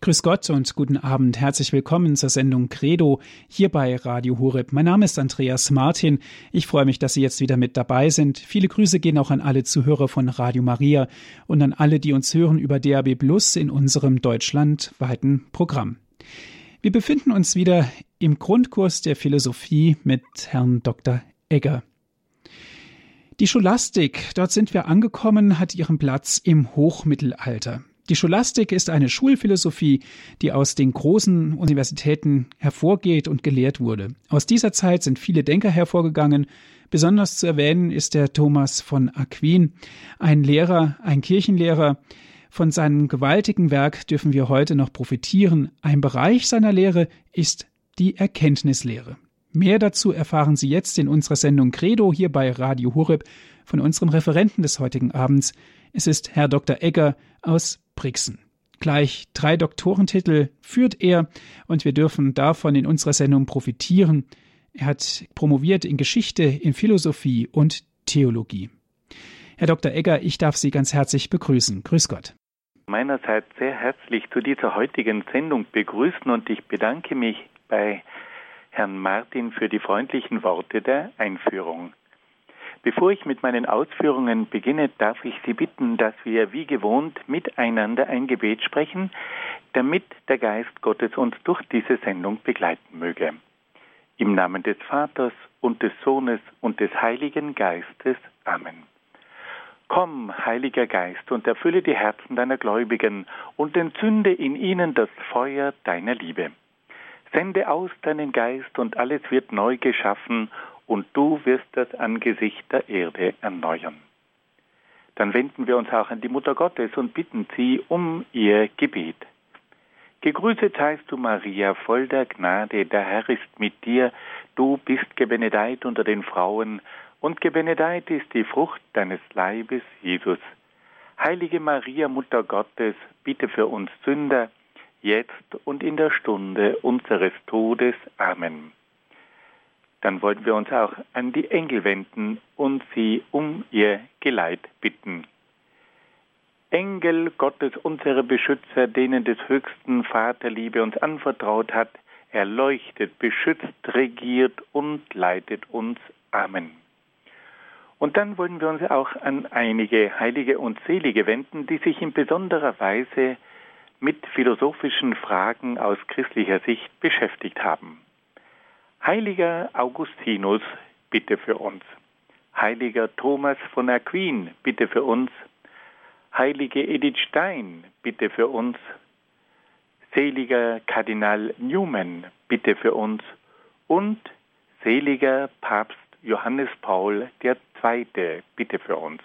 Grüß Gott und guten Abend. Herzlich willkommen zur Sendung Credo hier bei Radio Horeb. Mein Name ist Andreas Martin. Ich freue mich, dass Sie jetzt wieder mit dabei sind. Viele Grüße gehen auch an alle Zuhörer von Radio Maria und an alle, die uns hören über DAB Plus in unserem deutschlandweiten Programm. Wir befinden uns wieder im Grundkurs der Philosophie mit Herrn Dr. Egger. Die Scholastik, dort sind wir angekommen, hat ihren Platz im Hochmittelalter. Die Scholastik ist eine Schulphilosophie, die aus den großen Universitäten hervorgeht und gelehrt wurde. Aus dieser Zeit sind viele Denker hervorgegangen. Besonders zu erwähnen ist der Thomas von Aquin, ein Lehrer, ein Kirchenlehrer. Von seinem gewaltigen Werk dürfen wir heute noch profitieren. Ein Bereich seiner Lehre ist die Erkenntnislehre. Mehr dazu erfahren Sie jetzt in unserer Sendung Credo hier bei Radio Horeb von unserem Referenten des heutigen Abends. Es ist Herr Dr. Egger aus Brixen. Gleich drei Doktorentitel führt er und wir dürfen davon in unserer Sendung profitieren. Er hat promoviert in Geschichte, in Philosophie und Theologie. Herr Dr. Egger, ich darf Sie ganz herzlich begrüßen. Grüß Gott. Meinerseits sehr herzlich zu dieser heutigen Sendung begrüßen und ich bedanke mich bei Herrn Martin für die freundlichen Worte der Einführung. Bevor ich mit meinen Ausführungen beginne, darf ich Sie bitten, dass wir wie gewohnt miteinander ein Gebet sprechen, damit der Geist Gottes uns durch diese Sendung begleiten möge. Im Namen des Vaters und des Sohnes und des Heiligen Geistes. Amen. Komm, Heiliger Geist, und erfülle die Herzen deiner Gläubigen und entzünde in ihnen das Feuer deiner Liebe. Sende aus deinen Geist, und alles wird neu geschaffen, und du wirst das Angesicht der Erde erneuern. Dann wenden wir uns auch an die Mutter Gottes und bitten sie um ihr Gebet. Gegrüßet seist du, Maria, voll der Gnade, der Herr ist mit dir, du bist gebenedeit unter den Frauen, und gebenedeit ist die Frucht deines Leibes, Jesus. Heilige Maria, Mutter Gottes, bitte für uns Sünder, jetzt und in der Stunde unseres Todes. Amen dann wollten wir uns auch an die Engel wenden und sie um ihr Geleit bitten. Engel Gottes, unsere Beschützer, denen des höchsten Vaterliebe uns anvertraut hat, erleuchtet, beschützt, regiert und leitet uns. Amen. Und dann wollen wir uns auch an einige Heilige und Selige wenden, die sich in besonderer Weise mit philosophischen Fragen aus christlicher Sicht beschäftigt haben. Heiliger Augustinus, bitte für uns. Heiliger Thomas von Aquin, bitte für uns. Heilige Edith Stein, bitte für uns. Seliger Kardinal Newman, bitte für uns. Und seliger Papst Johannes Paul II, bitte für uns.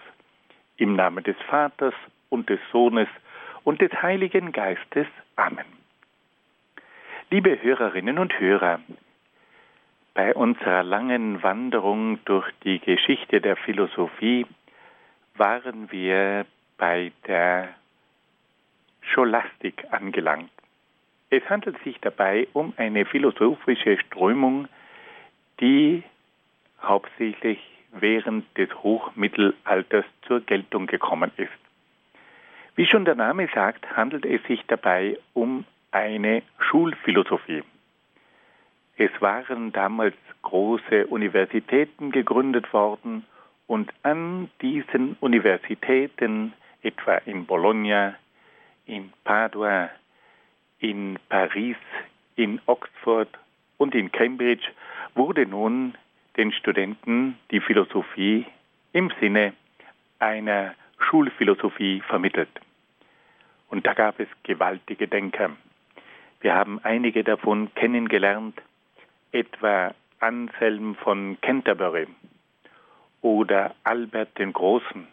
Im Namen des Vaters und des Sohnes und des Heiligen Geistes. Amen. Liebe Hörerinnen und Hörer, bei unserer langen Wanderung durch die Geschichte der Philosophie waren wir bei der Scholastik angelangt. Es handelt sich dabei um eine philosophische Strömung, die hauptsächlich während des Hochmittelalters zur Geltung gekommen ist. Wie schon der Name sagt, handelt es sich dabei um eine Schulphilosophie. Es waren damals große Universitäten gegründet worden und an diesen Universitäten, etwa in Bologna, in Padua, in Paris, in Oxford und in Cambridge, wurde nun den Studenten die Philosophie im Sinne einer Schulphilosophie vermittelt. Und da gab es gewaltige Denker. Wir haben einige davon kennengelernt, etwa Anselm von Canterbury oder Albert den Großen.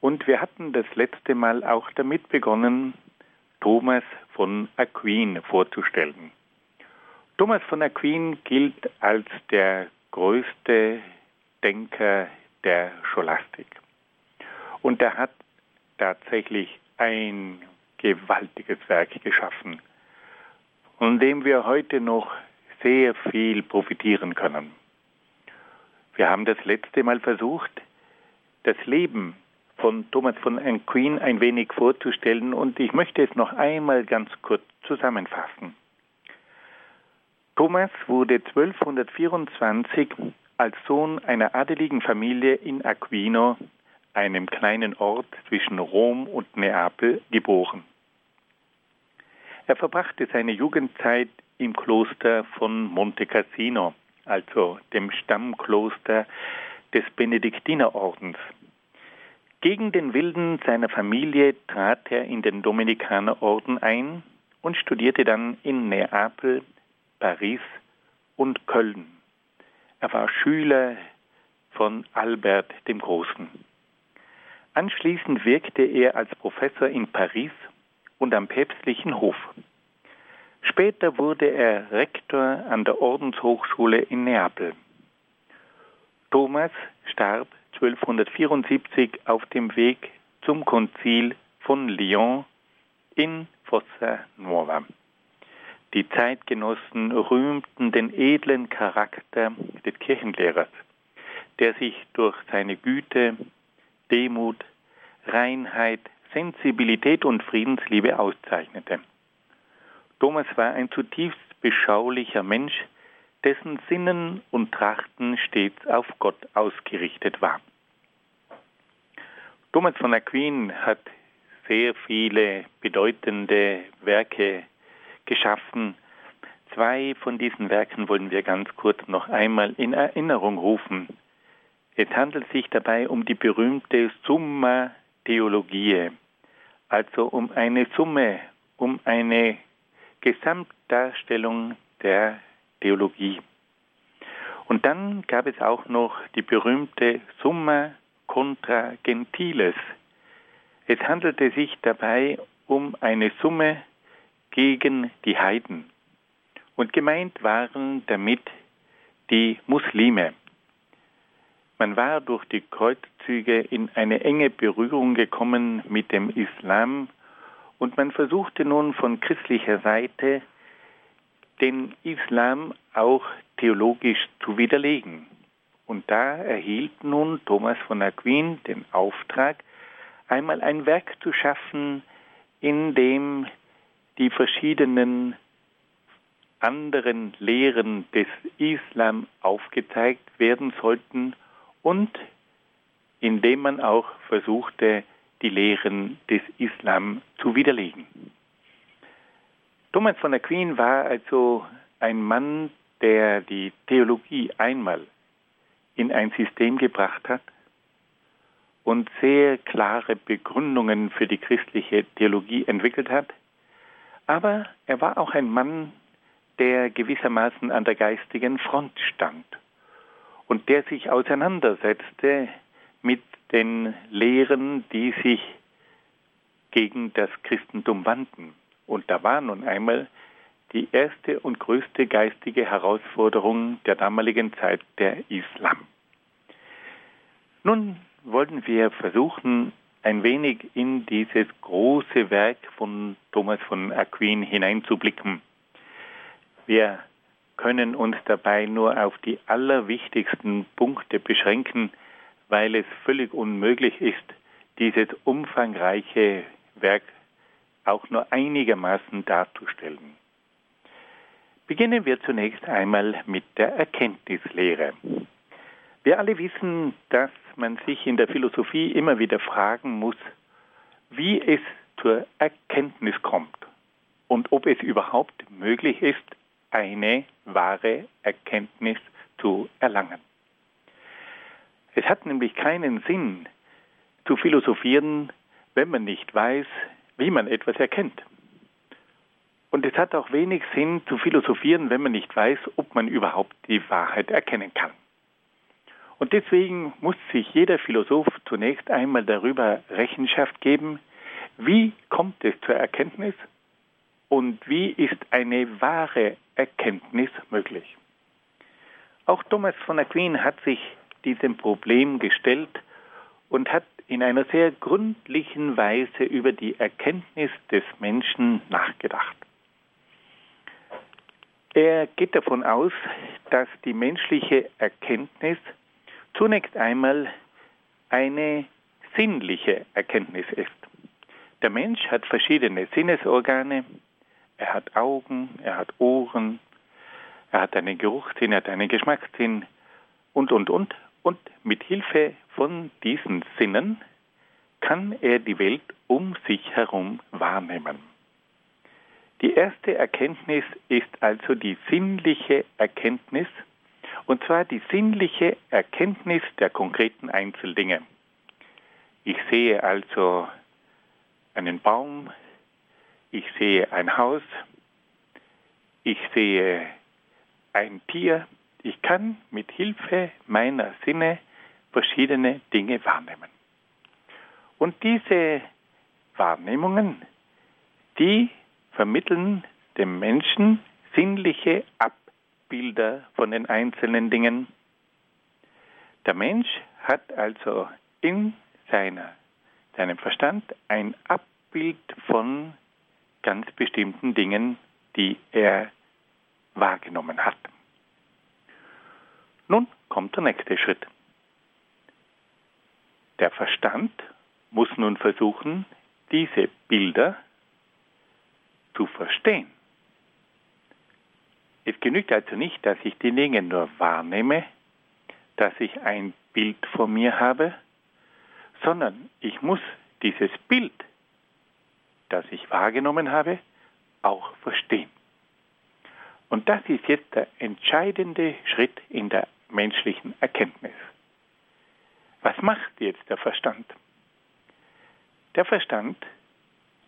Und wir hatten das letzte Mal auch damit begonnen, Thomas von Aquin vorzustellen. Thomas von Aquin gilt als der größte Denker der Scholastik. Und er hat tatsächlich ein gewaltiges Werk geschaffen, von dem wir heute noch sehr viel profitieren können. Wir haben das letzte Mal versucht, das Leben von Thomas von Aquin ein wenig vorzustellen und ich möchte es noch einmal ganz kurz zusammenfassen. Thomas wurde 1224 als Sohn einer adeligen Familie in Aquino, einem kleinen Ort zwischen Rom und Neapel, geboren. Er verbrachte seine Jugendzeit im Kloster von Monte Cassino, also dem Stammkloster des Benediktinerordens. Gegen den Willen seiner Familie trat er in den Dominikanerorden ein und studierte dann in Neapel, Paris und Köln. Er war Schüler von Albert dem Großen. Anschließend wirkte er als Professor in Paris und am päpstlichen Hof. Später wurde er Rektor an der Ordenshochschule in Neapel. Thomas starb 1274 auf dem Weg zum Konzil von Lyon in Fossa Nuova. Die Zeitgenossen rühmten den edlen Charakter des Kirchenlehrers, der sich durch seine Güte, Demut, Reinheit, Sensibilität und Friedensliebe auszeichnete. Thomas war ein zutiefst beschaulicher Mensch, dessen Sinnen und Trachten stets auf Gott ausgerichtet war. Thomas von Aquin hat sehr viele bedeutende Werke geschaffen. Zwei von diesen Werken wollen wir ganz kurz noch einmal in Erinnerung rufen. Es handelt sich dabei um die berühmte Summa Theologiae, also um eine Summe, um eine Gesamtdarstellung der Theologie. Und dann gab es auch noch die berühmte Summa contra gentiles. Es handelte sich dabei um eine Summe gegen die Heiden. Und gemeint waren damit die Muslime. Man war durch die Kreuzzüge in eine enge Berührung gekommen mit dem Islam und man versuchte nun von christlicher Seite den Islam auch theologisch zu widerlegen. Und da erhielt nun Thomas von Aquin den Auftrag, einmal ein Werk zu schaffen, in dem die verschiedenen anderen Lehren des Islam aufgezeigt werden sollten und indem man auch versuchte, die Lehren des Islam zu widerlegen. Thomas von Aquin war also ein Mann, der die Theologie einmal in ein System gebracht hat und sehr klare Begründungen für die christliche Theologie entwickelt hat. Aber er war auch ein Mann, der gewissermaßen an der geistigen Front stand und der sich auseinandersetzte mit den Lehren, die sich gegen das Christentum wandten. Und da war nun einmal die erste und größte geistige Herausforderung der damaligen Zeit der Islam. Nun wollen wir versuchen, ein wenig in dieses große Werk von Thomas von Aquin hineinzublicken. Wir können uns dabei nur auf die allerwichtigsten Punkte beschränken, weil es völlig unmöglich ist, dieses umfangreiche Werk auch nur einigermaßen darzustellen. Beginnen wir zunächst einmal mit der Erkenntnislehre. Wir alle wissen, dass man sich in der Philosophie immer wieder fragen muss, wie es zur Erkenntnis kommt und ob es überhaupt möglich ist, eine wahre Erkenntnis zu erlangen. Es hat nämlich keinen Sinn zu philosophieren, wenn man nicht weiß, wie man etwas erkennt. Und es hat auch wenig Sinn zu philosophieren, wenn man nicht weiß, ob man überhaupt die Wahrheit erkennen kann. Und deswegen muss sich jeder Philosoph zunächst einmal darüber Rechenschaft geben, wie kommt es zur Erkenntnis und wie ist eine wahre Erkenntnis möglich. Auch Thomas von Aquin hat sich diesem Problem gestellt und hat in einer sehr gründlichen Weise über die Erkenntnis des Menschen nachgedacht. Er geht davon aus, dass die menschliche Erkenntnis zunächst einmal eine sinnliche Erkenntnis ist. Der Mensch hat verschiedene Sinnesorgane. Er hat Augen, er hat Ohren, er hat einen Geruchssinn, er hat einen Geschmackssinn und, und, und. Und mit Hilfe von diesen Sinnen kann er die Welt um sich herum wahrnehmen. Die erste Erkenntnis ist also die sinnliche Erkenntnis, und zwar die sinnliche Erkenntnis der konkreten Einzeldinge. Ich sehe also einen Baum, ich sehe ein Haus, ich sehe ein Tier, ich kann mit Hilfe meiner Sinne verschiedene Dinge wahrnehmen. Und diese Wahrnehmungen, die vermitteln dem Menschen sinnliche Abbilder von den einzelnen Dingen. Der Mensch hat also in seiner, seinem Verstand ein Abbild von ganz bestimmten Dingen, die er wahrgenommen hat. Nun kommt der nächste Schritt. Der Verstand muss nun versuchen, diese Bilder zu verstehen. Es genügt also nicht, dass ich die Dinge nur wahrnehme, dass ich ein Bild vor mir habe, sondern ich muss dieses Bild, das ich wahrgenommen habe, auch verstehen. Und das ist jetzt der entscheidende Schritt in der menschlichen Erkenntnis. Was macht jetzt der Verstand? Der Verstand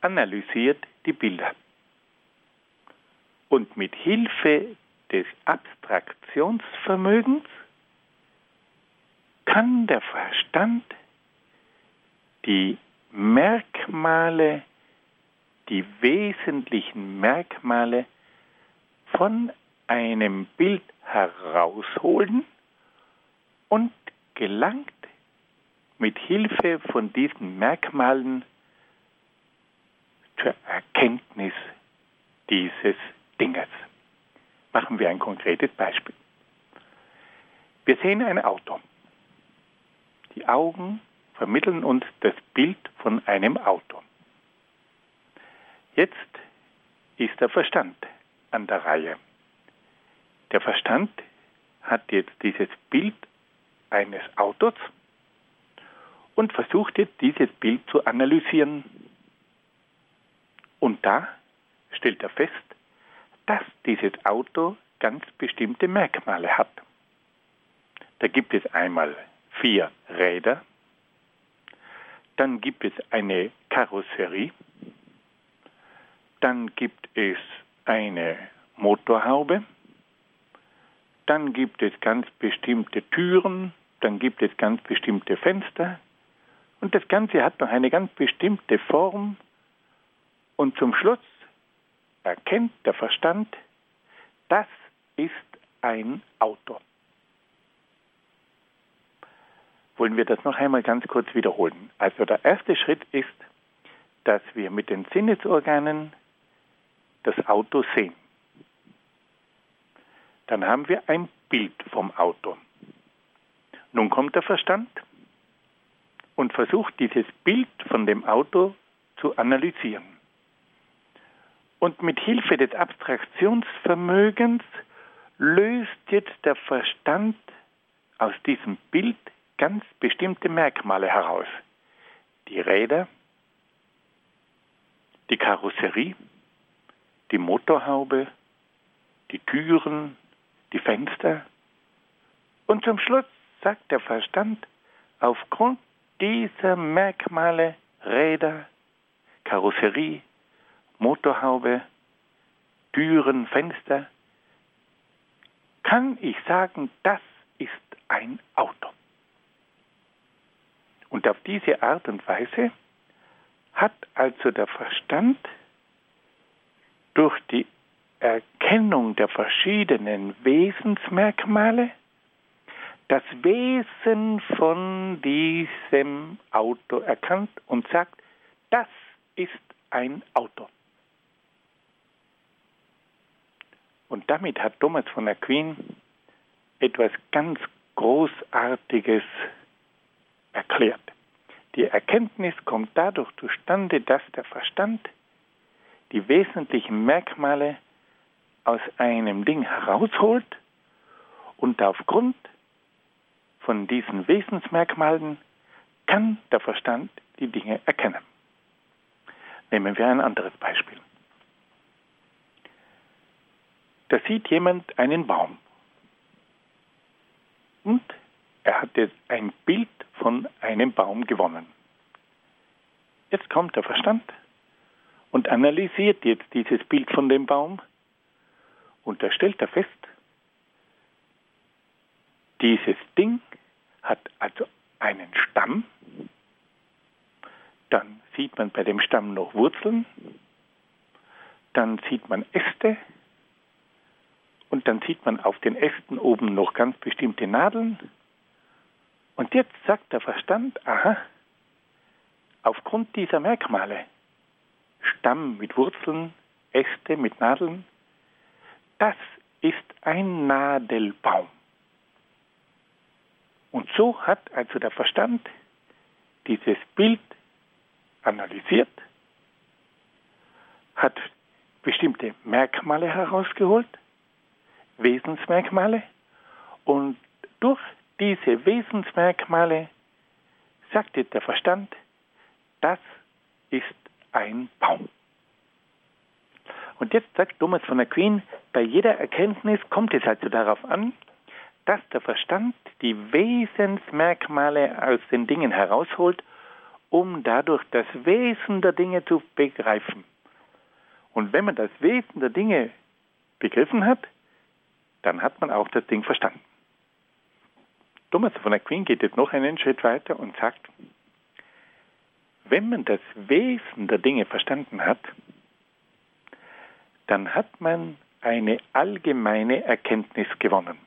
analysiert die Bilder. Und mit Hilfe des Abstraktionsvermögens kann der Verstand die Merkmale, die wesentlichen Merkmale von einem Bild herausholen und gelangt mit Hilfe von diesen Merkmalen zur Erkenntnis dieses Dinges. Machen wir ein konkretes Beispiel. Wir sehen ein Auto. Die Augen vermitteln uns das Bild von einem Auto. Jetzt ist der Verstand an der Reihe. Der Verstand hat jetzt dieses Bild eines Autos und versucht jetzt dieses Bild zu analysieren. Und da stellt er fest, dass dieses Auto ganz bestimmte Merkmale hat. Da gibt es einmal vier Räder, dann gibt es eine Karosserie, dann gibt es eine Motorhaube, dann gibt es ganz bestimmte Türen, dann gibt es ganz bestimmte Fenster und das Ganze hat noch eine ganz bestimmte Form und zum Schluss erkennt der Verstand, das ist ein Auto. Wollen wir das noch einmal ganz kurz wiederholen. Also der erste Schritt ist, dass wir mit den Sinnesorganen das Auto sehen. Dann haben wir ein Bild vom Auto. Nun kommt der Verstand und versucht dieses Bild von dem Auto zu analysieren. Und mit Hilfe des Abstraktionsvermögens löst jetzt der Verstand aus diesem Bild ganz bestimmte Merkmale heraus. Die Räder, die Karosserie, die Motorhaube, die Türen, die Fenster. Und zum Schluss sagt der Verstand, aufgrund dieser Merkmale Räder, Karosserie, Motorhaube, Türen, Fenster, kann ich sagen, das ist ein Auto. Und auf diese Art und Weise hat also der Verstand durch die Erkennung der verschiedenen Wesensmerkmale das Wesen von diesem Auto erkannt und sagt, das ist ein Auto. Und damit hat Thomas von Aquin etwas ganz Großartiges erklärt. Die Erkenntnis kommt dadurch zustande, dass der Verstand die wesentlichen Merkmale aus einem Ding herausholt und aufgrund von diesen Wesensmerkmalen kann der Verstand die Dinge erkennen. Nehmen wir ein anderes Beispiel. Da sieht jemand einen Baum und er hat jetzt ein Bild von einem Baum gewonnen. Jetzt kommt der Verstand und analysiert jetzt dieses Bild von dem Baum. Und da stellt er fest, dieses Ding hat also einen Stamm, dann sieht man bei dem Stamm noch Wurzeln, dann sieht man Äste. Und dann sieht man auf den Ästen oben noch ganz bestimmte Nadeln. Und jetzt sagt der Verstand, aha, aufgrund dieser Merkmale, Stamm mit Wurzeln, Äste mit Nadeln, das ist ein Nadelbaum. Und so hat also der Verstand dieses Bild analysiert, hat bestimmte Merkmale herausgeholt, Wesensmerkmale, und durch diese Wesensmerkmale sagte der Verstand, das ist ein Baum. Und jetzt sagt Thomas von Aquin, bei jeder Erkenntnis kommt es also darauf an, dass der Verstand die Wesensmerkmale aus den Dingen herausholt, um dadurch das Wesen der Dinge zu begreifen. Und wenn man das Wesen der Dinge begriffen hat, dann hat man auch das Ding verstanden. Thomas von Aquin geht jetzt noch einen Schritt weiter und sagt, wenn man das Wesen der Dinge verstanden hat, dann hat man eine allgemeine Erkenntnis gewonnen.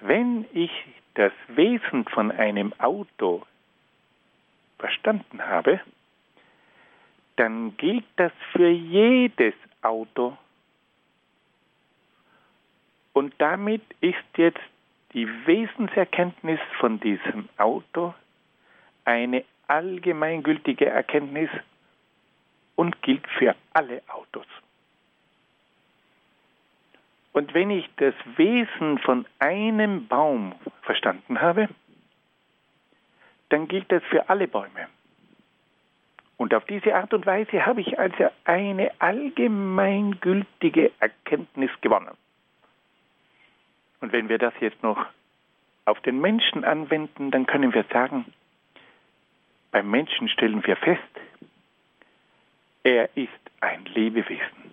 Wenn ich das Wesen von einem Auto verstanden habe, dann gilt das für jedes Auto. Und damit ist jetzt die Wesenserkenntnis von diesem Auto eine allgemeingültige Erkenntnis und gilt für alle Autos. Und wenn ich das Wesen von einem Baum verstanden habe, dann gilt das für alle Bäume. Und auf diese Art und Weise habe ich also eine allgemeingültige Erkenntnis gewonnen. Und wenn wir das jetzt noch auf den Menschen anwenden, dann können wir sagen, beim Menschen stellen wir fest, er ist ein Lebewesen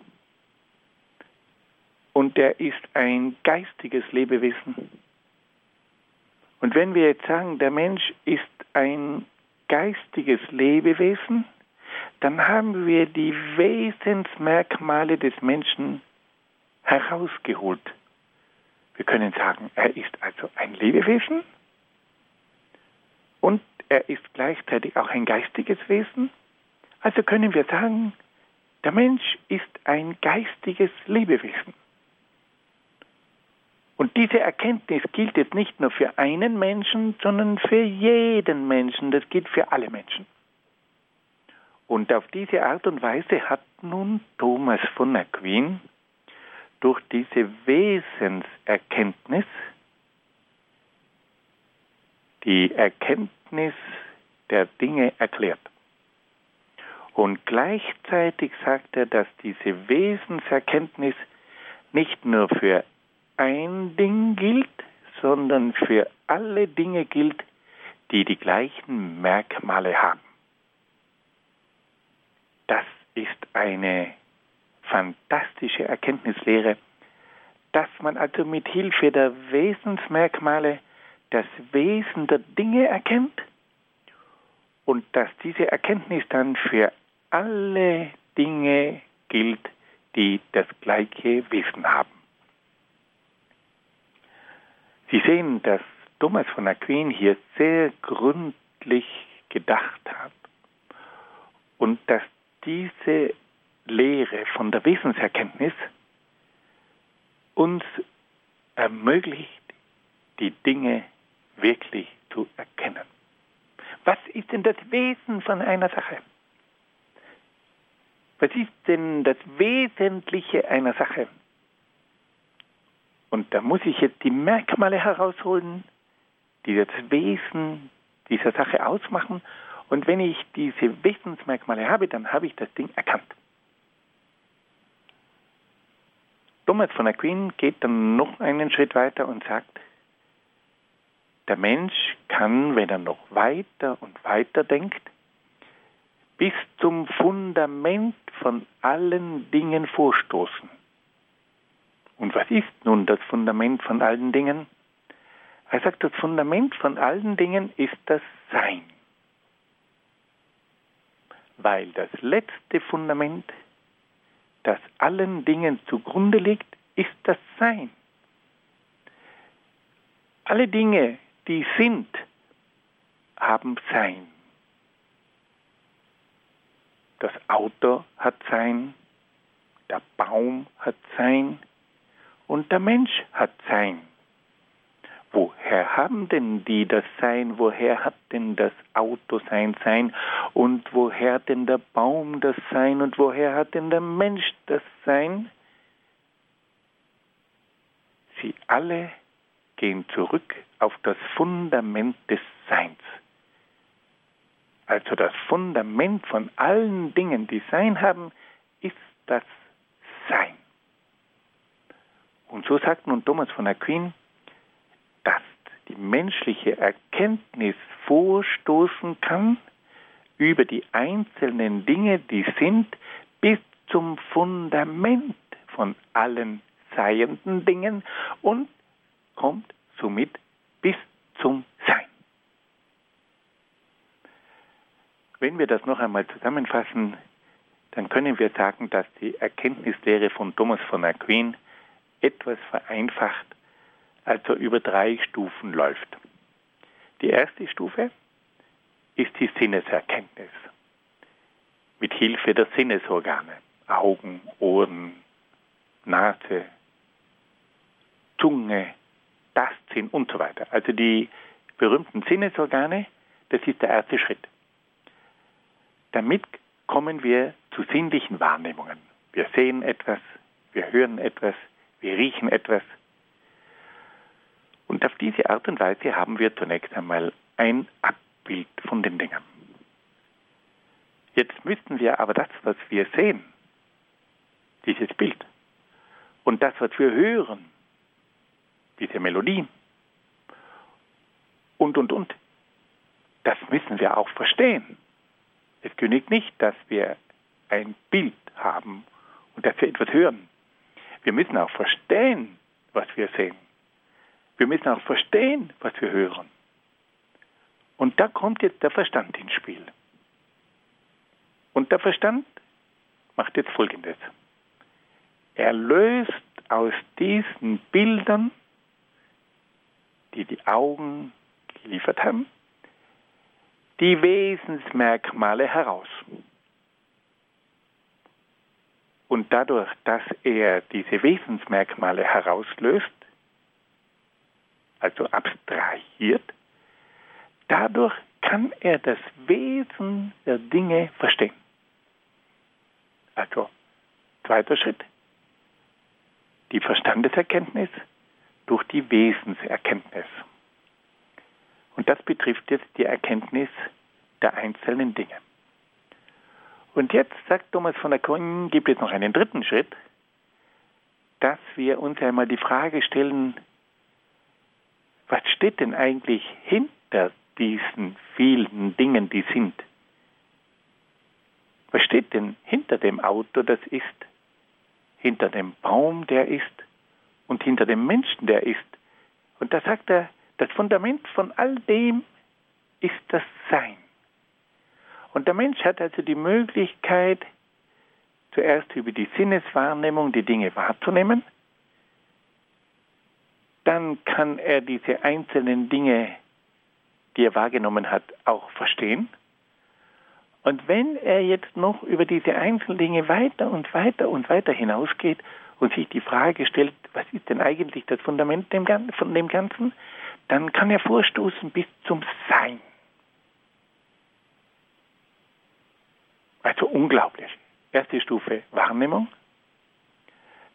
und der ist ein geistiges Lebewesen. Und wenn wir jetzt sagen, der Mensch ist ein geistiges Lebewesen, dann haben wir die Wesensmerkmale des Menschen herausgeholt. Wir können sagen, er ist also ein Lebewesen und er ist gleichzeitig auch ein geistiges Wesen. Also können wir sagen, der Mensch ist ein geistiges Lebewesen. Und diese Erkenntnis gilt jetzt nicht nur für einen Menschen, sondern für jeden Menschen. Das gilt für alle Menschen. Und auf diese Art und Weise hat nun Thomas von Aquin durch diese Wesenserkenntnis die Erkenntnis der Dinge erklärt. Und gleichzeitig sagt er, dass diese Wesenserkenntnis nicht nur für ein Ding gilt, sondern für alle Dinge gilt, die die gleichen Merkmale haben. Das ist eine fantastische Erkenntnislehre, dass man also mit Hilfe der Wesensmerkmale das Wesen der Dinge erkennt und dass diese Erkenntnis dann für alle Dinge gilt, die das gleiche Wesen haben. Sie sehen, dass Thomas von Aquin hier sehr gründlich gedacht hat und dass diese Lehre von der Wesenserkenntnis uns ermöglicht, die Dinge wirklich zu erkennen. Was ist denn das Wesen von einer Sache? Was ist denn das Wesentliche einer Sache? Und da muss ich jetzt die Merkmale herausholen, die das Wesen dieser Sache ausmachen. Und wenn ich diese Wesensmerkmale habe, dann habe ich das Ding erkannt. Thomas von Aquin geht dann noch einen Schritt weiter und sagt, der Mensch kann, wenn er noch weiter und weiter denkt, bis zum Fundament von allen Dingen vorstoßen. Und was ist nun das Fundament von allen Dingen? Er sagt, das Fundament von allen Dingen ist das Sein. Weil das letzte Fundament, das allen Dingen zugrunde liegt, ist das Sein. Alle Dinge, die sind, haben Sein. Das Auto hat Sein, der Baum hat Sein und der Mensch hat Sein. Woher haben denn die das Sein? Woher hat denn das Auto sein Sein? Und woher denn der Baum das Sein? Und woher hat denn der Mensch das Sein? Sie alle gehen zurück auf das Fundament des Seins also das Fundament von allen Dingen, die Sein haben, ist das Sein. Und so sagt nun Thomas von Aquin, dass die menschliche Erkenntnis vorstoßen kann über die einzelnen Dinge, die sind, bis zum Fundament von allen seienden Dingen und kommt somit bis zum Sein. Wenn wir das noch einmal zusammenfassen, dann können wir sagen, dass die Erkenntnislehre von Thomas von Aquin etwas vereinfacht, also über drei Stufen läuft. Die erste Stufe ist die Sinneserkenntnis mit Hilfe der Sinnesorgane, Augen, Ohren, Nase, Zunge, Tastsinn und so weiter. Also die berühmten Sinnesorgane, das ist der erste Schritt. Damit kommen wir zu sinnlichen Wahrnehmungen. Wir sehen etwas, wir hören etwas, wir riechen etwas. Und auf diese Art und Weise haben wir zunächst einmal ein Abbild von den Dingen. Jetzt müssten wir aber das, was wir sehen, dieses Bild, und das, was wir hören, diese Melodie, und, und, und, das müssen wir auch verstehen. Es genügt nicht, dass wir ein Bild haben und dass wir etwas hören. Wir müssen auch verstehen, was wir sehen. Wir müssen auch verstehen, was wir hören. Und da kommt jetzt der Verstand ins Spiel. Und der Verstand macht jetzt Folgendes. Er löst aus diesen Bildern, die die Augen geliefert haben, die Wesensmerkmale heraus. Und dadurch, dass er diese Wesensmerkmale herauslöst, also abstrahiert, dadurch kann er das Wesen der Dinge verstehen. Also, zweiter Schritt, die Verstandeserkenntnis durch die Wesenserkenntnis. Und das betrifft jetzt die Erkenntnis der einzelnen Dinge. Und jetzt, sagt Thomas von Aquin, gibt es noch einen dritten Schritt, dass wir uns einmal die Frage stellen, was steht denn eigentlich hinter diesen vielen Dingen, die sind? Was steht denn hinter dem Auto, das ist? Hinter dem Baum, der ist? Und hinter dem Menschen, der ist? Und da sagt er, das Fundament von all dem ist das Sein. Und der Mensch hat also die Möglichkeit, zuerst über die Sinneswahrnehmung die Dinge wahrzunehmen. Dann kann er diese einzelnen Dinge, die er wahrgenommen hat, auch verstehen. Und wenn er jetzt noch über diese einzelnen Dinge weiter und weiter und weiter hinausgeht und sich die Frage stellt, was ist denn eigentlich das Fundament von dem Ganzen, dann kann er vorstoßen bis zum Sein. Also unglaublich. Erste Stufe Wahrnehmung,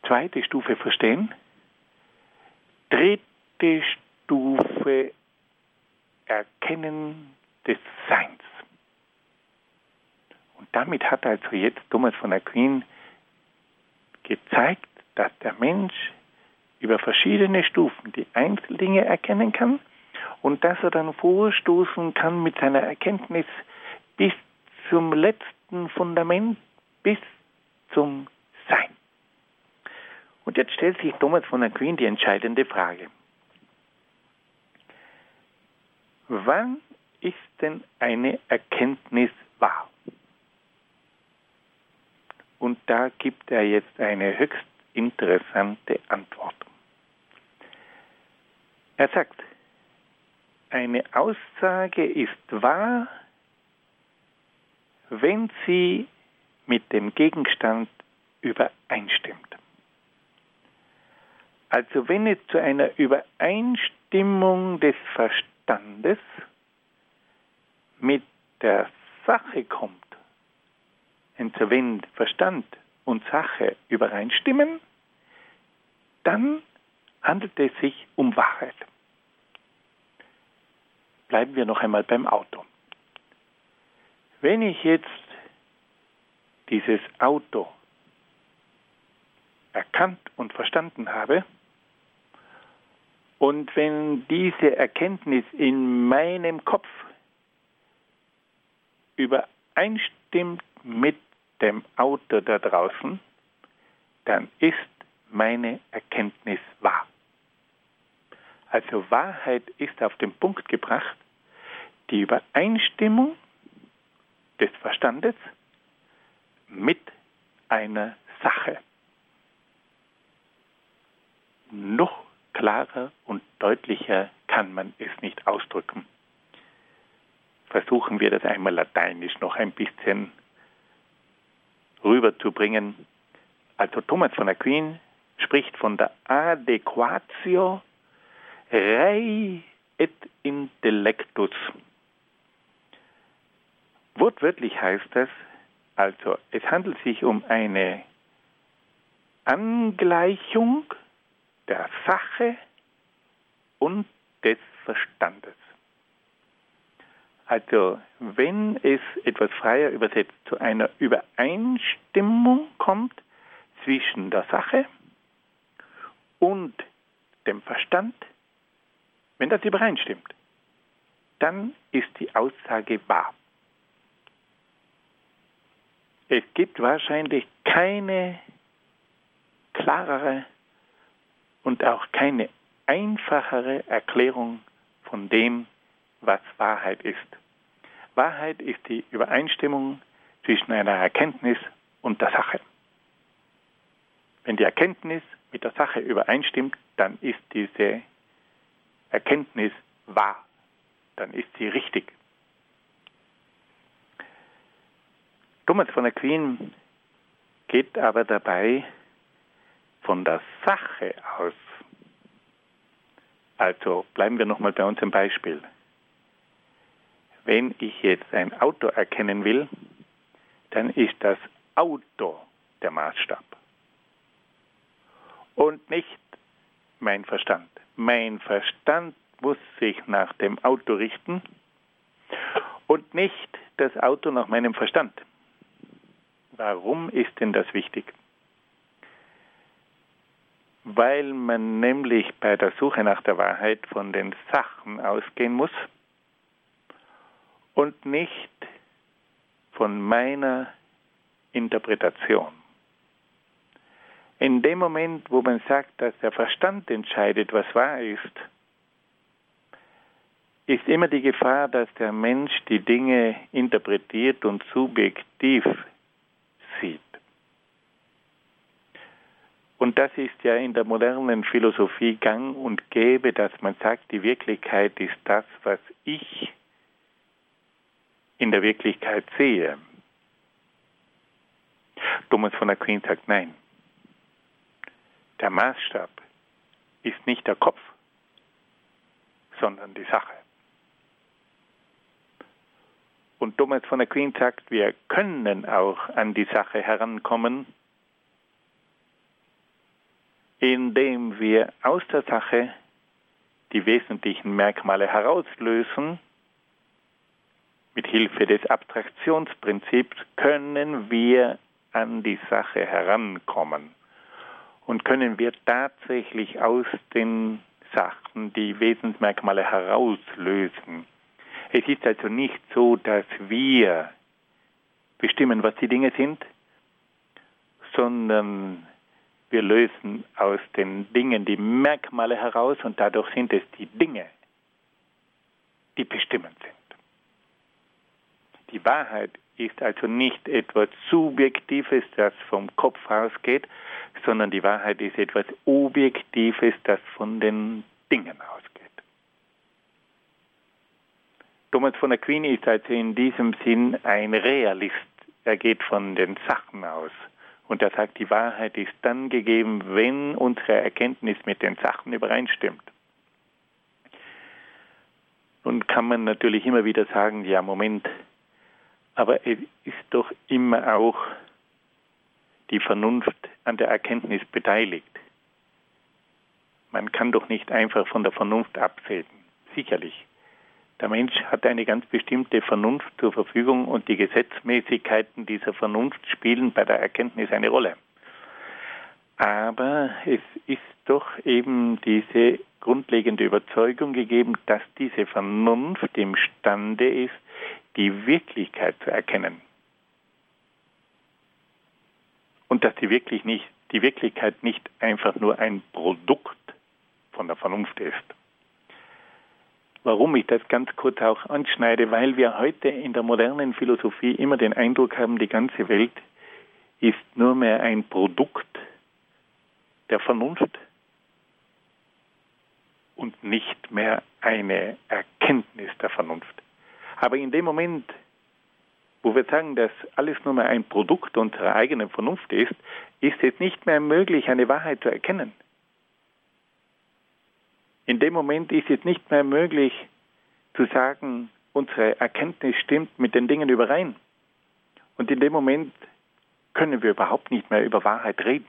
zweite Stufe Verstehen, dritte Stufe Erkennen des Seins. Und damit hat also jetzt Thomas von Aquin gezeigt, dass der Mensch über verschiedene Stufen die Einzeldinge erkennen kann und dass er dann vorstoßen kann mit seiner Erkenntnis bis zum letzten Fundament, bis zum Sein. Und jetzt stellt sich Thomas von Aquin die entscheidende Frage. Wann ist denn eine Erkenntnis wahr? Und da gibt er jetzt eine höchst interessante Antwort. Er sagt, eine Aussage ist wahr, wenn sie mit dem Gegenstand übereinstimmt. Also wenn es zu einer Übereinstimmung des Verstandes mit der Sache kommt, also wenn Verstand und Sache übereinstimmen, dann handelt es sich um Wahrheit. Bleiben wir noch einmal beim Auto. Wenn ich jetzt dieses Auto erkannt und verstanden habe, und wenn diese Erkenntnis in meinem Kopf übereinstimmt mit dem Auto da draußen, dann ist meine Erkenntnis wahr. Also Wahrheit ist auf den Punkt gebracht, die Übereinstimmung des Verstandes mit einer Sache. Noch klarer und deutlicher kann man es nicht ausdrücken. Versuchen wir das einmal lateinisch noch ein bisschen rüberzubringen. Also Thomas von Aquin spricht von der Adequatio rei et intellectus. Wortwörtlich heißt das, also es handelt sich um eine Angleichung der Sache und des Verstandes. Also wenn es etwas freier übersetzt zu einer Übereinstimmung kommt zwischen der Sache und dem Verstand, wenn das übereinstimmt, dann ist die Aussage wahr. Es gibt wahrscheinlich keine klarere und auch keine einfachere Erklärung von dem, was Wahrheit ist. Wahrheit ist die Übereinstimmung zwischen einer Erkenntnis und der Sache. Wenn die Erkenntnis mit der Sache übereinstimmt, dann ist diese Erkenntnis wahr, dann ist sie richtig. Thomas von Aquin geht aber dabei von der Sache aus. Also bleiben wir nochmal bei unserem Beispiel. Wenn ich jetzt ein Auto erkennen will, dann ist das Auto der Maßstab und nicht mein Verstand. Mein Verstand muss sich nach dem Auto richten und nicht das Auto nach meinem Verstand. Warum ist denn das wichtig? Weil man nämlich bei der Suche nach der Wahrheit von den Sachen ausgehen muss und nicht von meiner Interpretation. In dem Moment, wo man sagt, dass der Verstand entscheidet, was wahr ist, ist immer die Gefahr, dass der Mensch die Dinge interpretiert und subjektiv sieht. Und das ist ja in der modernen Philosophie gang und gäbe, dass man sagt, die Wirklichkeit ist das, was ich in der Wirklichkeit sehe. Thomas von Aquin sagt nein. Der Maßstab ist nicht der Kopf, sondern die Sache. Und Thomas von der Queen sagt, wir können auch an die Sache herankommen, indem wir aus der Sache die wesentlichen Merkmale herauslösen. Mit Hilfe des Abstraktionsprinzips können wir an die Sache herankommen und können wir tatsächlich aus den Sachen die Wesensmerkmale herauslösen. Es ist also nicht so, dass wir bestimmen, was die Dinge sind, sondern wir lösen aus den Dingen die Merkmale heraus und dadurch sind es die Dinge, die bestimmend sind. Die Wahrheit ist also nicht etwas Subjektives, das vom Kopf ausgeht, sondern die Wahrheit ist etwas Objektives, das von den Dingen ausgeht. Thomas von Aquin ist also in diesem Sinn ein Realist. Er geht von den Sachen aus. Und er sagt, die Wahrheit ist dann gegeben, wenn unsere Erkenntnis mit den Sachen übereinstimmt. Nun kann man natürlich immer wieder sagen, ja, Moment, aber es ist doch immer auch die Vernunft an der Erkenntnis beteiligt. Man kann doch nicht einfach von der Vernunft absehen. Sicherlich. Der Mensch hat eine ganz bestimmte Vernunft zur Verfügung und die Gesetzmäßigkeiten dieser Vernunft spielen bei der Erkenntnis eine Rolle. Aber es ist doch eben diese grundlegende Überzeugung gegeben, dass diese Vernunft imstande ist, die Wirklichkeit zu erkennen. Und dass die, wirklich nicht, die Wirklichkeit nicht einfach nur ein Produkt von der Vernunft ist. Warum ich das ganz kurz auch anschneide, weil wir heute in der modernen Philosophie immer den Eindruck haben, die ganze Welt ist nur mehr ein Produkt der Vernunft und nicht mehr eine Erkenntnis der Vernunft. Aber in dem Moment, wo wir sagen, dass alles nur mehr ein Produkt unserer eigenen Vernunft ist, ist es nicht mehr möglich, eine Wahrheit zu erkennen. In dem Moment ist es nicht mehr möglich zu sagen, unsere Erkenntnis stimmt mit den Dingen überein. Und in dem Moment können wir überhaupt nicht mehr über Wahrheit reden.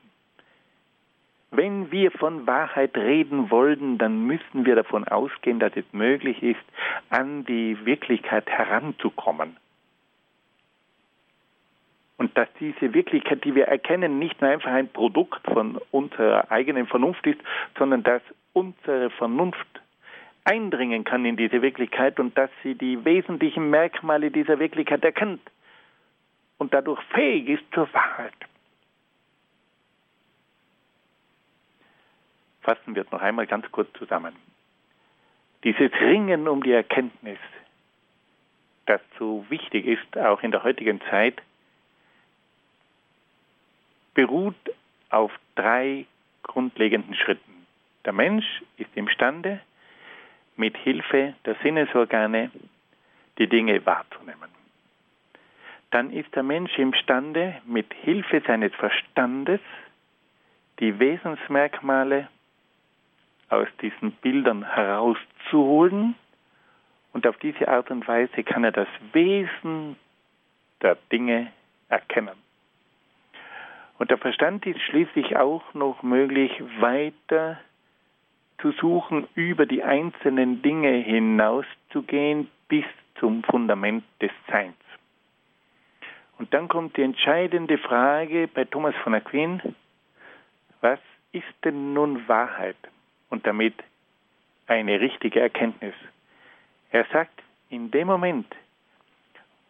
Wenn wir von Wahrheit reden wollen, dann müssen wir davon ausgehen, dass es möglich ist, an die Wirklichkeit heranzukommen. Und dass diese Wirklichkeit, die wir erkennen, nicht nur einfach ein Produkt von unserer eigenen Vernunft ist, sondern dass unsere Vernunft eindringen kann in diese Wirklichkeit und dass sie die wesentlichen Merkmale dieser Wirklichkeit erkennt und dadurch fähig ist zur Wahrheit. Fassen wir es noch einmal ganz kurz zusammen. Dieses Ringen um die Erkenntnis, das so wichtig ist, auch in der heutigen Zeit, beruht auf drei grundlegenden Schritten. Der Mensch ist imstande, mit Hilfe der Sinnesorgane die Dinge wahrzunehmen. Dann ist der Mensch imstande, mit Hilfe seines Verstandes die Wesensmerkmale aus diesen Bildern herauszuholen und auf diese Art und Weise kann er das Wesen der Dinge erkennen. Und der Verstand ist schließlich auch noch möglich, weiter zu suchen, über die einzelnen Dinge hinauszugehen bis zum Fundament des Seins. Und dann kommt die entscheidende Frage bei Thomas von Aquin, was ist denn nun Wahrheit und damit eine richtige Erkenntnis? Er sagt, in dem Moment,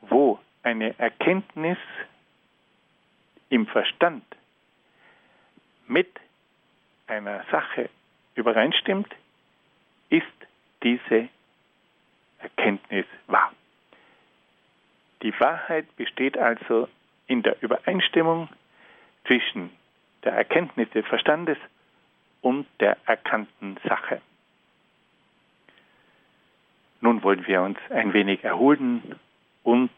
wo eine Erkenntnis im Verstand mit einer Sache übereinstimmt, ist diese Erkenntnis wahr. Die Wahrheit besteht also in der Übereinstimmung zwischen der Erkenntnis des Verstandes und der erkannten Sache. Nun wollen wir uns ein wenig erholen und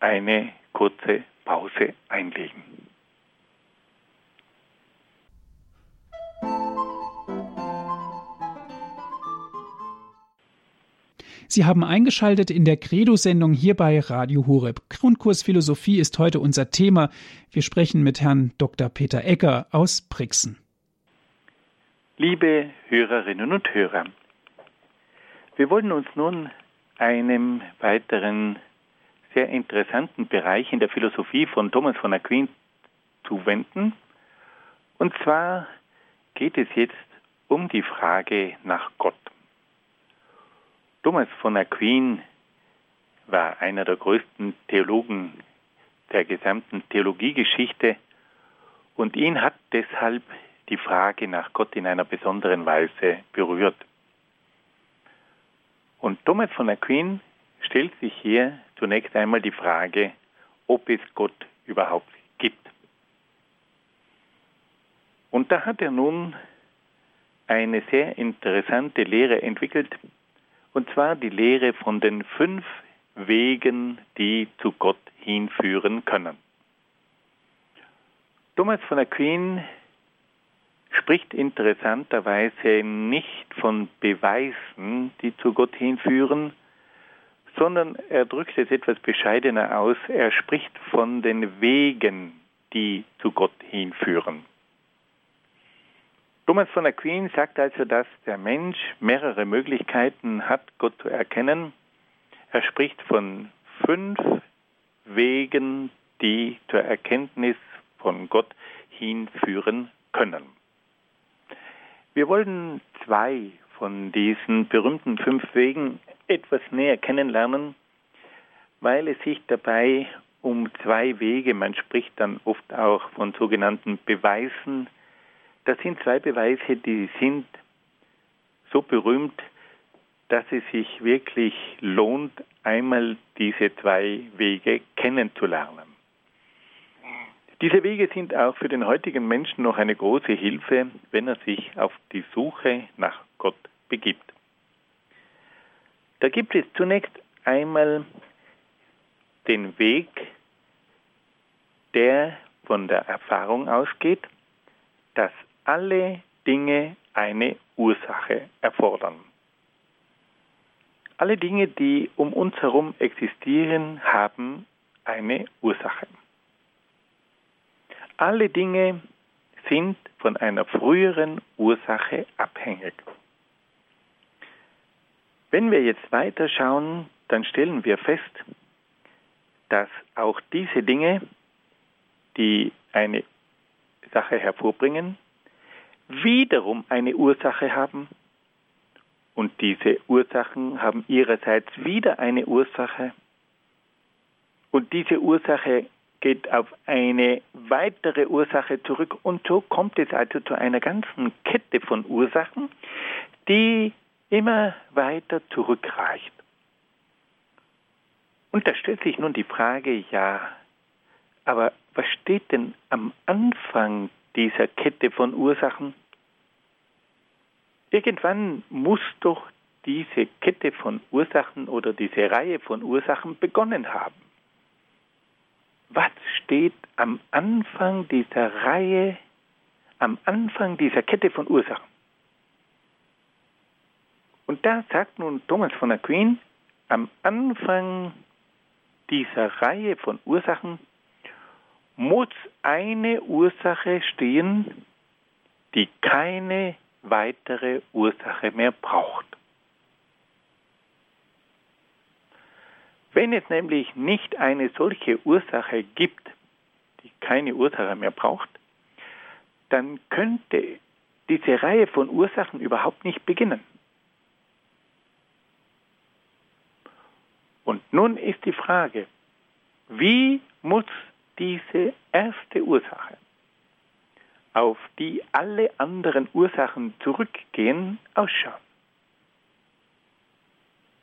eine kurze Pause einlegen. Sie haben eingeschaltet in der Credo-Sendung hier bei Radio Horeb. Grundkurs Philosophie ist heute unser Thema. Wir sprechen mit Herrn Dr. Peter Ecker aus Brixen. Liebe Hörerinnen und Hörer, wir wollen uns nun einem weiteren sehr interessanten Bereich in der Philosophie von Thomas von Aquin zuwenden. Und zwar geht es jetzt um die Frage nach Gott. Thomas von Aquin war einer der größten Theologen der gesamten Theologiegeschichte und ihn hat deshalb die Frage nach Gott in einer besonderen Weise berührt. Und Thomas von Aquin stellt sich hier zunächst einmal die Frage, ob es Gott überhaupt gibt. Und da hat er nun eine sehr interessante Lehre entwickelt, und zwar die Lehre von den fünf Wegen, die zu Gott hinführen können. Thomas von Aquin spricht interessanterweise nicht von Beweisen, die zu Gott hinführen, sondern er drückt es etwas bescheidener aus. Er spricht von den Wegen, die zu Gott hinführen. Thomas von Aquin sagt also, dass der Mensch mehrere Möglichkeiten hat, Gott zu erkennen. Er spricht von fünf Wegen, die zur Erkenntnis von Gott hinführen können. Wir wollen zwei von diesen berühmten fünf Wegen etwas näher kennenlernen, weil es sich dabei um zwei Wege, man spricht dann oft auch von sogenannten Beweisen, das sind zwei Beweise, die sind so berühmt, dass es sich wirklich lohnt, einmal diese zwei Wege kennenzulernen. Diese Wege sind auch für den heutigen Menschen noch eine große Hilfe, wenn er sich auf die Suche nach Gott begibt. Da gibt es zunächst einmal den Weg, der von der Erfahrung ausgeht, dass alle Dinge eine Ursache erfordern. Alle Dinge, die um uns herum existieren, haben eine Ursache. Alle Dinge sind von einer früheren Ursache abhängig. Wenn wir jetzt weiterschauen, dann stellen wir fest, dass auch diese Dinge, die eine Sache hervorbringen, wiederum eine Ursache haben. Und diese Ursachen haben ihrerseits wieder eine Ursache. Und diese Ursache geht auf eine weitere Ursache zurück. Und so kommt es also zu einer ganzen Kette von Ursachen, die immer weiter zurückreicht. Und da stellt sich nun die Frage, ja, aber was steht denn am Anfang dieser Kette von Ursachen. Irgendwann muss doch diese Kette von Ursachen oder diese Reihe von Ursachen begonnen haben. Was steht am Anfang dieser Reihe, am Anfang dieser Kette von Ursachen? Und da sagt nun Thomas von Aquin, am Anfang dieser Reihe von Ursachen muss eine Ursache stehen, die keine weitere Ursache mehr braucht. Wenn es nämlich nicht eine solche Ursache gibt, die keine Ursache mehr braucht, dann könnte diese Reihe von Ursachen überhaupt nicht beginnen. Und nun ist die Frage, wie muss diese erste Ursache, auf die alle anderen Ursachen zurückgehen, ausschauen.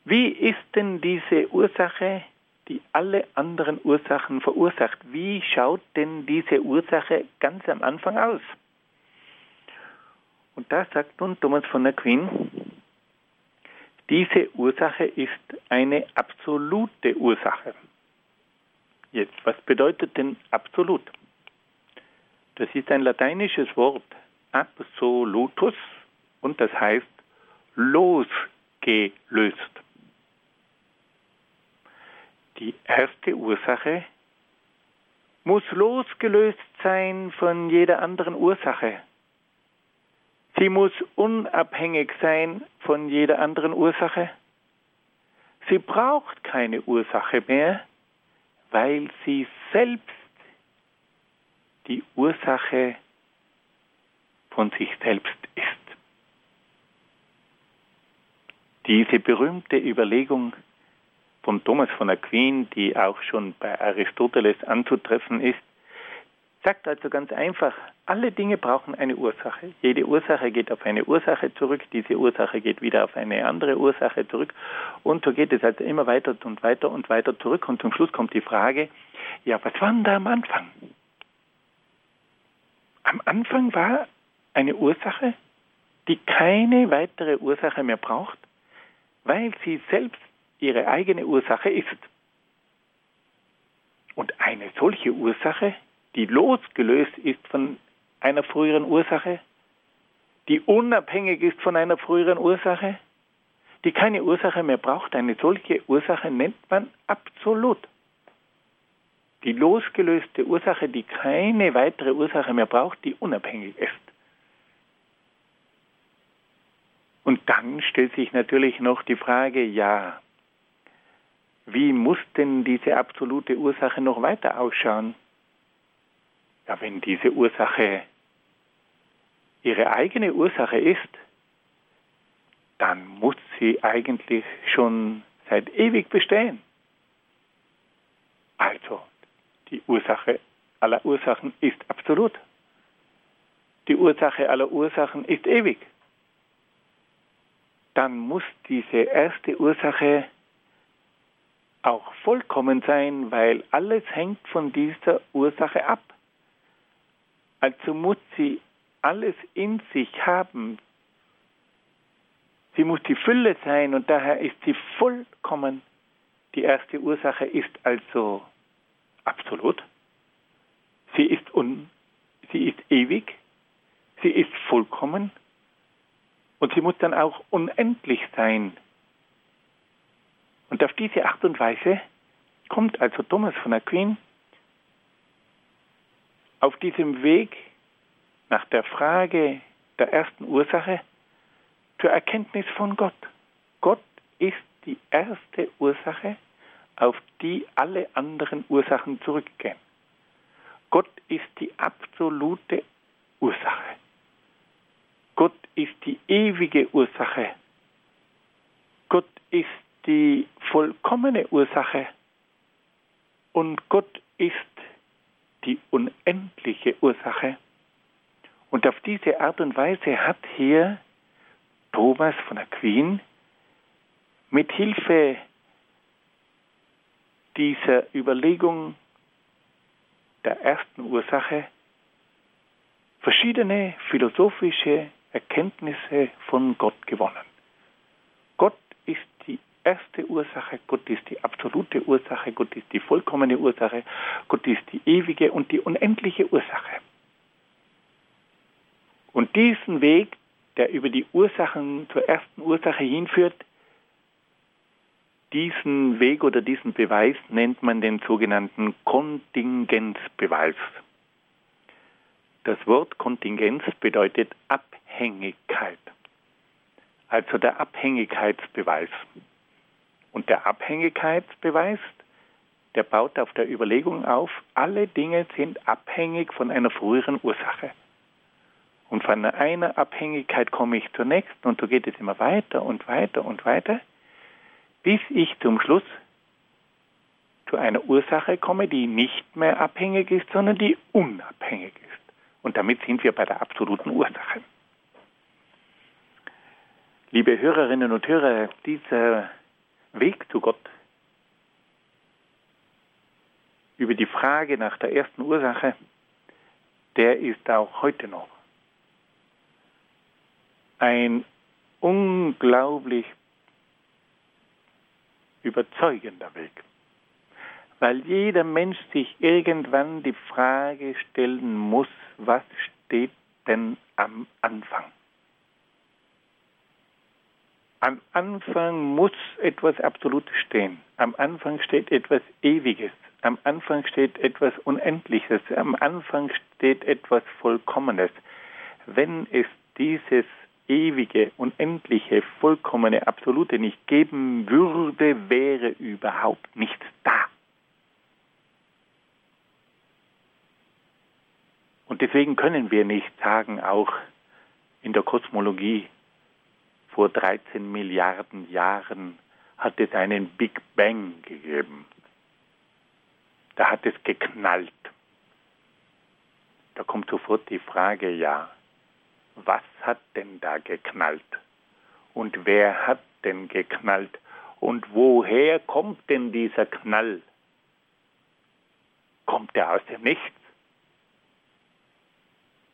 Wie ist denn diese Ursache, die alle anderen Ursachen verursacht, wie schaut denn diese Ursache ganz am Anfang aus? Und da sagt nun Thomas von Aquin, diese Ursache ist eine absolute Ursache. Jetzt, was bedeutet denn absolut? Das ist ein lateinisches Wort, absolutus, und das heißt losgelöst. Die erste Ursache muss losgelöst sein von jeder anderen Ursache. Sie muss unabhängig sein von jeder anderen Ursache. Sie braucht keine Ursache mehr, weil sie selbst die Ursache von sich selbst ist. Diese berühmte Überlegung von Thomas von Aquin, die auch schon bei Aristoteles anzutreffen ist, sagt also ganz einfach, alle Dinge brauchen eine Ursache. Jede Ursache geht auf eine Ursache zurück, diese Ursache geht wieder auf eine andere Ursache zurück und so geht es also immer weiter und weiter und weiter zurück und zum Schluss kommt die Frage, ja, was war denn da am Anfang? Am Anfang war eine Ursache, die keine weitere Ursache mehr braucht, weil sie selbst ihre eigene Ursache ist. Und eine solche Ursache, die losgelöst ist von einer früheren Ursache, die unabhängig ist von einer früheren Ursache, die keine Ursache mehr braucht, eine solche Ursache nennt man absolut. Die losgelöste Ursache, die keine weitere Ursache mehr braucht, die unabhängig ist. Und dann stellt sich natürlich noch die Frage, ja, wie muss denn diese absolute Ursache noch weiter ausschauen? Ja, wenn diese Ursache ihre eigene Ursache ist, dann muss sie eigentlich schon seit ewig bestehen. Also, die Ursache aller Ursachen ist absolut. Die Ursache aller Ursachen ist ewig. Dann muss diese erste Ursache auch vollkommen sein, weil alles hängt von dieser Ursache ab. Also muss sie alles in sich haben. Sie muss die Fülle sein und daher ist sie vollkommen. Die erste Ursache ist also absolut. Sie ist, un, sie ist ewig. Sie ist vollkommen. Und sie muss dann auch unendlich sein. Und auf diese Art und Weise kommt also Thomas von Aquin auf diesem Weg nach der Frage der ersten Ursache zur Erkenntnis von Gott. Gott ist die erste Ursache, auf die alle anderen Ursachen zurückgehen. Gott ist die absolute Ursache. Gott ist die ewige Ursache. Gott ist die vollkommene Ursache. Und Gott ist die unendliche Ursache. Und auf diese Art und Weise hat hier Thomas von Aquin mit Hilfe dieser Überlegung der ersten Ursache verschiedene philosophische Erkenntnisse von Gott gewonnen. Erste Ursache, Gott ist die absolute Ursache, Gott ist die vollkommene Ursache, Gott ist die ewige und die unendliche Ursache. Und diesen Weg, der über die Ursachen zur ersten Ursache hinführt, diesen Weg oder diesen Beweis nennt man den sogenannten Kontingenzbeweis. Das Wort Kontingenz bedeutet Abhängigkeit, also der Abhängigkeitsbeweis. Und der Abhängigkeitsbeweis, der baut auf der Überlegung auf, alle Dinge sind abhängig von einer früheren Ursache. Und von einer Abhängigkeit komme ich zur nächsten und so geht es immer weiter und weiter und weiter, bis ich zum Schluss zu einer Ursache komme, die nicht mehr abhängig ist, sondern die unabhängig ist. Und damit sind wir bei der absoluten Ursache. Liebe Hörerinnen und Hörer, dieser Weg zu Gott über die Frage nach der ersten Ursache, der ist auch heute noch ein unglaublich überzeugender Weg. Weil jeder Mensch sich irgendwann die Frage stellen muss, was steht denn am Anfang? Am Anfang muss etwas Absolutes stehen. Am Anfang steht etwas Ewiges. Am Anfang steht etwas Unendliches. Am Anfang steht etwas Vollkommenes. Wenn es dieses ewige, unendliche, vollkommene, absolute nicht geben würde, wäre überhaupt nichts da. Und deswegen können wir nicht sagen, auch in der Kosmologie, vor 13 Milliarden Jahren hat es einen Big Bang gegeben. Da hat es geknallt. Da kommt sofort die Frage, ja, was hat denn da geknallt? Und wer hat denn geknallt? Und woher kommt denn dieser Knall? Kommt er aus dem Nichts?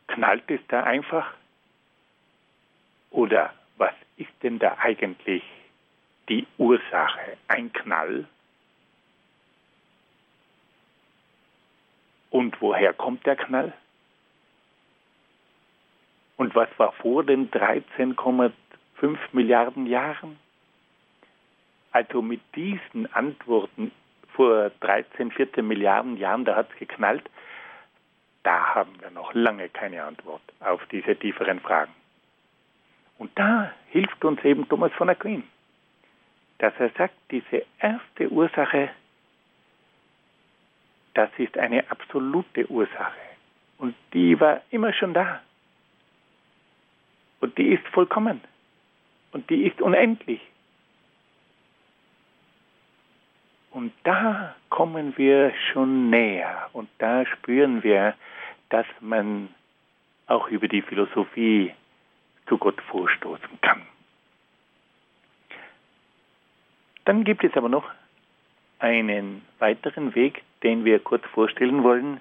Knallt es da einfach? Oder was ist denn da eigentlich die Ursache? Ein Knall? Und woher kommt der Knall? Und was war vor den 13,5 Milliarden Jahren? Also mit diesen Antworten vor 13, 14 Milliarden Jahren, da hat es geknallt, da haben wir noch lange keine Antwort auf diese tieferen Fragen. Und da hilft uns eben Thomas von Aquin, dass er sagt, diese erste Ursache, das ist eine absolute Ursache. Und die war immer schon da. Und die ist vollkommen. Und die ist unendlich. Und da kommen wir schon näher. Und da spüren wir, dass man auch über die Philosophie zu Gott vorstoßen kann. Dann gibt es aber noch einen weiteren Weg, den wir kurz vorstellen wollen.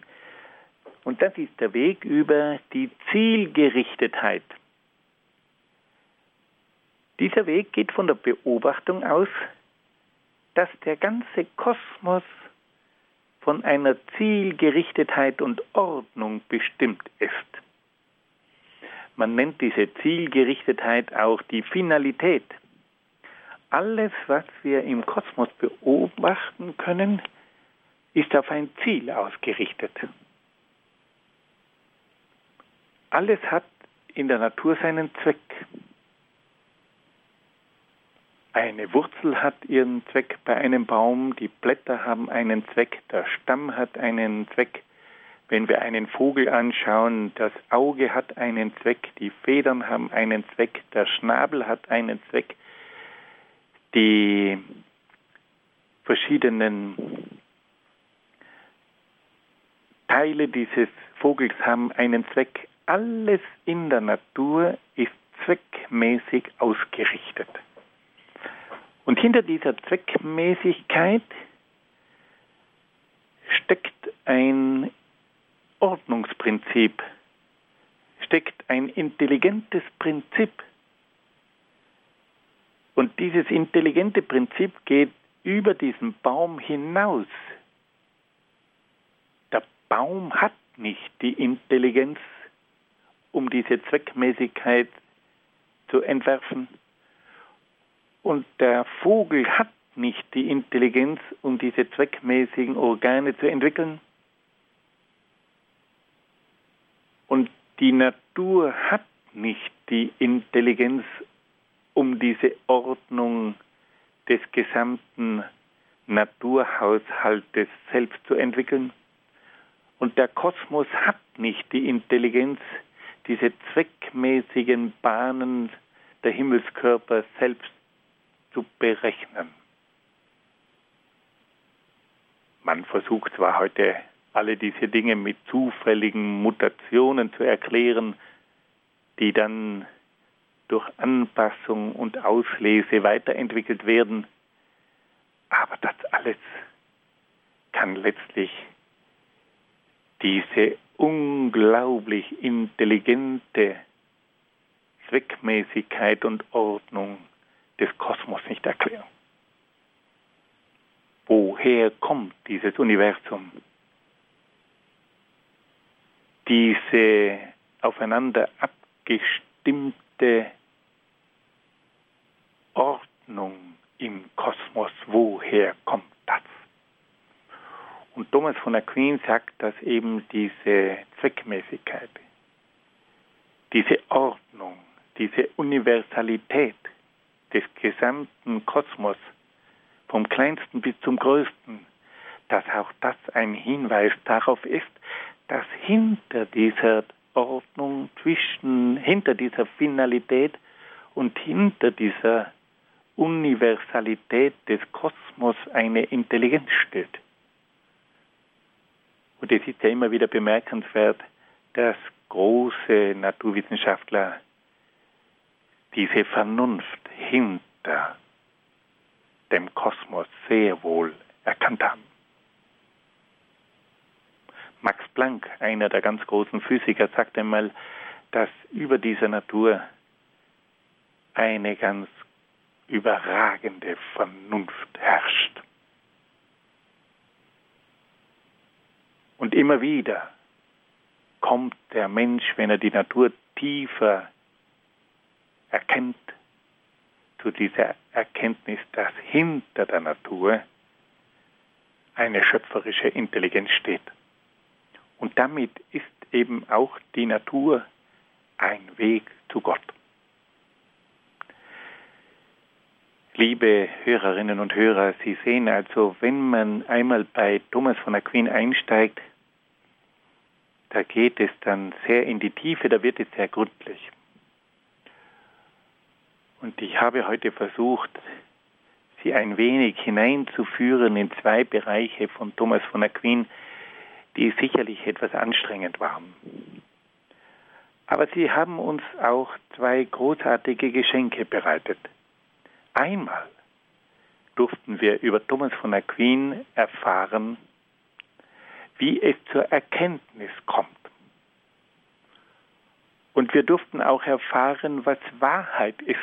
Und das ist der Weg über die Zielgerichtetheit. Dieser Weg geht von der Beobachtung aus, dass der ganze Kosmos von einer Zielgerichtetheit und Ordnung bestimmt ist. Man nennt diese Zielgerichtetheit auch die Finalität. Alles, was wir im Kosmos beobachten können, ist auf ein Ziel ausgerichtet. Alles hat in der Natur seinen Zweck. Eine Wurzel hat ihren Zweck bei einem Baum, die Blätter haben einen Zweck, der Stamm hat einen Zweck, wenn wir einen Vogel anschauen, das Auge hat einen Zweck, die Federn haben einen Zweck, der Schnabel hat einen Zweck, die verschiedenen Teile dieses Vogels haben einen Zweck. Alles in der Natur ist zweckmäßig ausgerichtet. Und hinter dieser Zweckmäßigkeit steckt ein Ordnungsprinzip steckt ein intelligentes Prinzip. Und dieses intelligente Prinzip geht über diesen Baum hinaus. Der Baum hat nicht die Intelligenz, um diese Zweckmäßigkeit zu entwerfen. Und der Vogel hat nicht die Intelligenz, um diese zweckmäßigen Organe zu entwickeln. Und die Natur hat nicht die Intelligenz, um diese Ordnung des gesamten Naturhaushaltes selbst zu entwickeln. Und der Kosmos hat nicht die Intelligenz, diese zweckmäßigen Bahnen der Himmelskörper selbst zu berechnen. Man versucht zwar heute alle diese Dinge mit zufälligen Mutationen zu erklären, die dann durch Anpassung und Auslese weiterentwickelt werden. Aber das alles kann letztlich diese unglaublich intelligente Zweckmäßigkeit und Ordnung des Kosmos nicht erklären. Woher kommt dieses Universum? Diese aufeinander abgestimmte Ordnung im Kosmos. Woher kommt das? Und Thomas von Aquin sagt, dass eben diese Zweckmäßigkeit, diese Ordnung, diese Universalität des gesamten Kosmos, vom kleinsten bis zum größten, dass auch das ein Hinweis darauf ist, dass hinter dieser Ordnung zwischen, hinter dieser Finalität und hinter dieser Universalität des Kosmos eine Intelligenz steht. Und es ist ja immer wieder bemerkenswert, dass große Naturwissenschaftler diese Vernunft hinter dem Kosmos sehr wohl erkannt haben. Planck, einer der ganz großen Physiker, sagt einmal, dass über dieser Natur eine ganz überragende Vernunft herrscht. Und immer wieder kommt der Mensch, wenn er die Natur tiefer erkennt, zu dieser Erkenntnis, dass hinter der Natur eine schöpferische Intelligenz steht. Und damit ist eben auch die Natur ein Weg zu Gott. Liebe Hörerinnen und Hörer, Sie sehen also, wenn man einmal bei Thomas von Aquin einsteigt, da geht es dann sehr in die Tiefe, da wird es sehr gründlich. Und ich habe heute versucht, Sie ein wenig hineinzuführen in zwei Bereiche von Thomas von Aquin, die sicherlich etwas anstrengend waren. Aber sie haben uns auch zwei großartige Geschenke bereitet. Einmal durften wir über Thomas von Aquin erfahren, wie es zur Erkenntnis kommt. Und wir durften auch erfahren, was Wahrheit ist.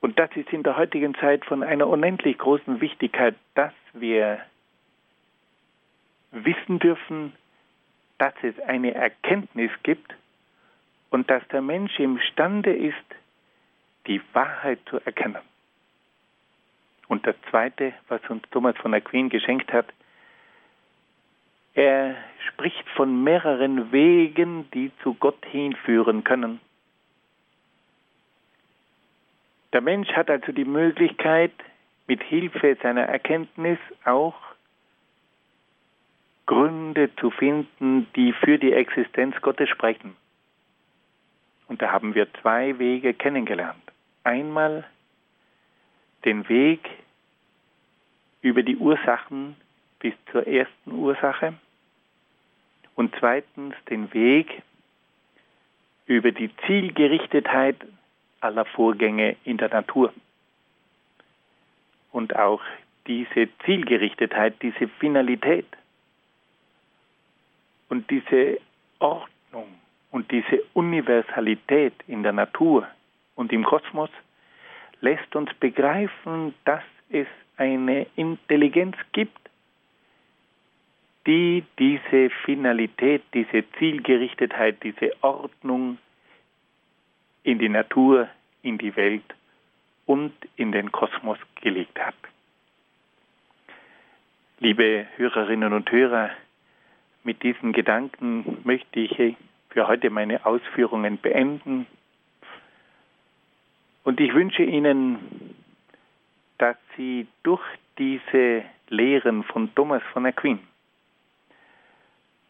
Und das ist in der heutigen Zeit von einer unendlich großen Wichtigkeit, dass wir wissen dürfen, dass es eine Erkenntnis gibt und dass der Mensch imstande ist, die Wahrheit zu erkennen. Und das Zweite, was uns Thomas von Aquin geschenkt hat, er spricht von mehreren Wegen, die zu Gott hinführen können. Der Mensch hat also die Möglichkeit, mit Hilfe seiner Erkenntnis auch Gründe zu finden, die für die Existenz Gottes sprechen. Und da haben wir zwei Wege kennengelernt. Einmal den Weg über die Ursachen bis zur ersten Ursache und zweitens den Weg über die Zielgerichtetheit aller Vorgänge in der Natur. Und auch diese Zielgerichtetheit, diese Finalität und diese Ordnung und diese Universalität in der Natur und im Kosmos lässt uns begreifen, dass es eine Intelligenz gibt, die diese Finalität, diese Zielgerichtetheit, diese Ordnung in die Natur, in die Welt und in den Kosmos gelegt hat. Liebe Hörerinnen und Hörer, mit diesen Gedanken möchte ich für heute meine Ausführungen beenden. Und ich wünsche Ihnen, dass Sie durch diese Lehren von Thomas von Aquin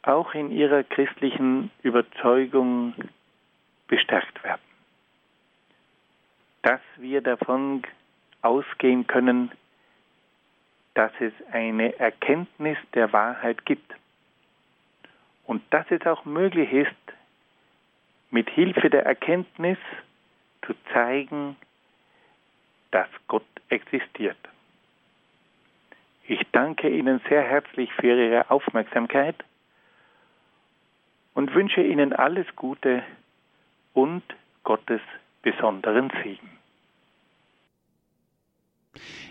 auch in Ihrer christlichen Überzeugung bestärkt werden. Dass wir davon ausgehen können, dass es eine Erkenntnis der Wahrheit gibt und dass es auch möglich ist, mit Hilfe der Erkenntnis zu zeigen, dass Gott existiert. Ich danke Ihnen sehr herzlich für Ihre Aufmerksamkeit und wünsche Ihnen alles Gute und Gottes besonderen Segen.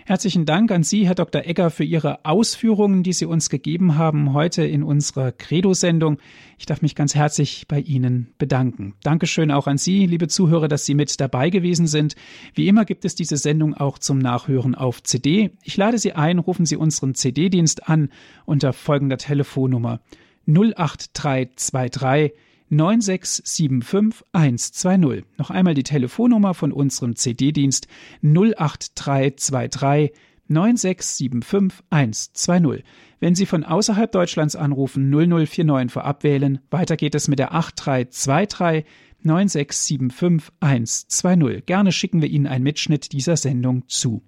Herzlichen Dank an Sie, Herr Dr. Egger, für Ihre Ausführungen, die Sie uns gegeben haben heute in unserer Credo-Sendung. Ich darf mich ganz herzlich bei Ihnen bedanken. Dankeschön auch an Sie, liebe Zuhörer, dass Sie mit dabei gewesen sind. Wie immer gibt es diese Sendung auch zum Nachhören auf CD. Ich lade Sie ein, rufen Sie unseren CD-Dienst an unter folgender Telefonnummer 08323 9675120. Noch einmal die Telefonnummer von unserem CD-Dienst 08323 9675120. Wenn Sie von außerhalb Deutschlands anrufen, 0049 vorab wählen. Weiter geht es mit der 8323 9675120. Gerne schicken wir Ihnen einen Mitschnitt dieser Sendung zu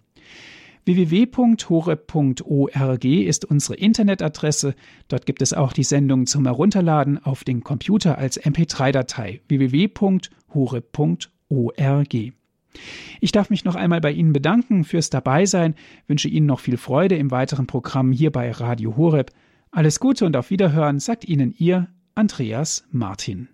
www.horeb.org ist unsere Internetadresse. Dort gibt es auch die Sendung zum Herunterladen auf den Computer als MP3-Datei www.horeb.org. Ich darf mich noch einmal bei Ihnen bedanken fürs Dabeisein, wünsche Ihnen noch viel Freude im weiteren Programm hier bei Radio Horeb. Alles Gute und auf Wiederhören sagt Ihnen Ihr Andreas Martin.